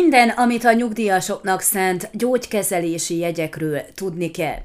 Minden, amit a nyugdíjasoknak szánt gyógykezelési jegyekről tudni kell.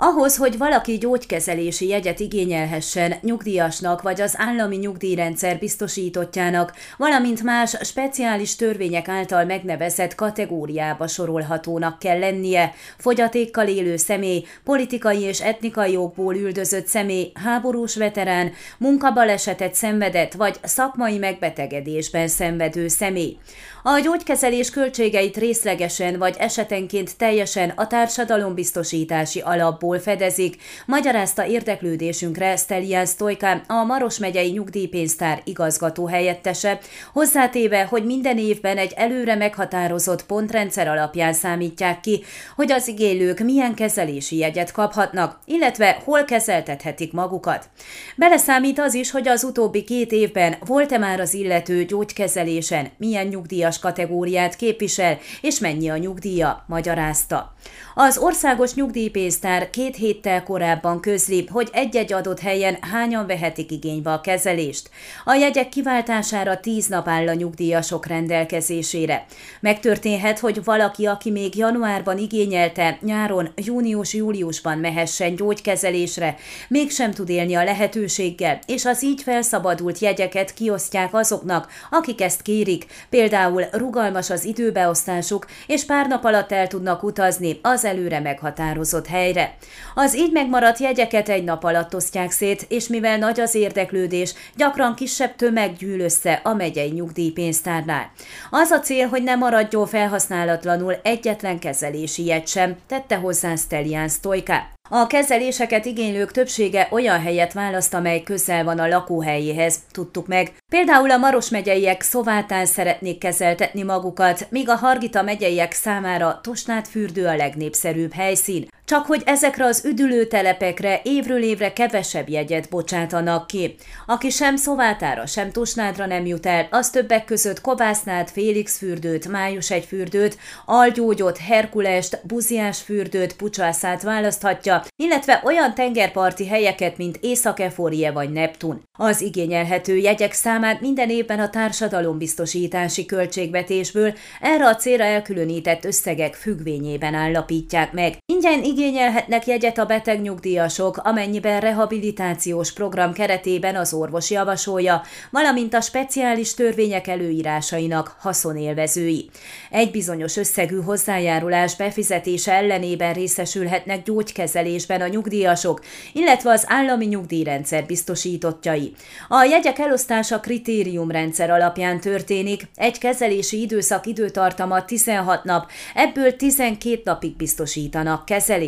Ahhoz, hogy valaki gyógykezelési jegyet igényelhessen nyugdíjasnak vagy az állami nyugdíjrendszer biztosítottjának, valamint más speciális törvények által megnevezett kategóriába sorolhatónak kell lennie, fogyatékkal élő személy, politikai és etnikai okból üldözött személy, háborús veterán, munkabalesetet szenvedett vagy szakmai megbetegedésben szenvedő személy. A gyógykezelés költségeit részlegesen vagy esetenként teljesen a társadalombiztosítási alapból fedezik, magyarázta érdeklődésünkre Stelian Stojka, a Maros megyei nyugdíjpénztár igazgató helyettese, hozzátéve, hogy minden évben egy előre meghatározott pontrendszer alapján számítják ki, hogy az igénylők milyen kezelési jegyet kaphatnak, illetve hol kezeltethetik magukat. Beleszámít az is, hogy az utóbbi két évben volt-e már az illető gyógykezelésen, milyen nyugdíjas kategóriát képvisel, és mennyi a nyugdíja, magyarázta. Az országos nyugdíjpénztár két héttel korábban közli, hogy egy-egy adott helyen hányan vehetik igénybe a kezelést. A jegyek kiváltására tíz nap áll a nyugdíjasok rendelkezésére. Megtörténhet, hogy valaki, aki még januárban igényelte, nyáron, június-júliusban mehessen gyógykezelésre, mégsem tud élni a lehetőséggel, és az így felszabadult jegyeket kiosztják azoknak, akik ezt kérik, például rugalmas az időbeosztásuk, és pár nap alatt el tudnak utazni az előre meghatározott helyre. Az így megmaradt jegyeket egy nap alatt osztják szét, és mivel nagy az érdeklődés, gyakran kisebb tömeg gyűl össze a megyei nyugdíjpénztárnál. Az a cél, hogy ne maradjon felhasználatlanul egyetlen kezelési jegy sem, tette hozzá Stelian Stojka. A kezeléseket igénylők többsége olyan helyet választ, amely közel van a lakóhelyéhez, tudtuk meg. Például a Maros megyeiek Szovátán szeretnék kezeltetni magukat, míg a Hargita megyeiek számára Tosnát fürdő a legnépszerűbb helyszín. Csak hogy ezekre az üdülőtelepekre évről évre kevesebb jegyet bocsátanak ki. Aki sem Szovátára, sem Tosnádra nem jut el, az többek között Kovásznát, Félix fürdőt, Május egy fürdőt, Algyógyot, Herkulest, Buziás fürdőt, Pucsászát választhatja, illetve olyan tengerparti helyeket, mint Észak-Eforie vagy Neptun. Az igényelhető jegyek számát minden évben a társadalombiztosítási költségvetésből erre a célra elkülönített összegek függvényében állapítják meg. Ingyen igényelhetnek jegyet a betegnyugdíjasok, amennyiben rehabilitációs program keretében az orvos javasolja, valamint a speciális törvények előírásainak haszonélvezői. Egy bizonyos összegű hozzájárulás befizetése ellenében részesülhetnek gyógykezelés kezelésben a nyugdíjasok, illetve az állami nyugdíjrendszer biztosítottjai. A jegyek elosztása kritériumrendszer alapján történik, egy kezelési időszak időtartama 16 nap, ebből 12 napig biztosítanak kezelést.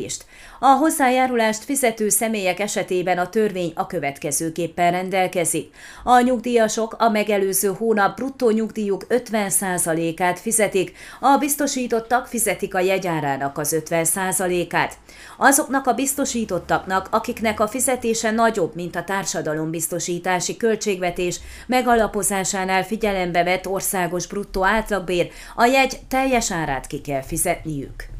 A hozzájárulást fizető személyek esetében a törvény a következőképpen rendelkezik. A nyugdíjasok a megelőző hónap bruttó nyugdíjuk 50%-át fizetik, a biztosítottak fizetik a jegyárának az 50%-át. Azoknak a biztosítottaknak, akiknek a fizetése nagyobb, mint a társadalombiztosítási költségvetés megalapozásánál figyelembe vett országos bruttó átlagbér, a jegy teljes árát ki kell fizetniük.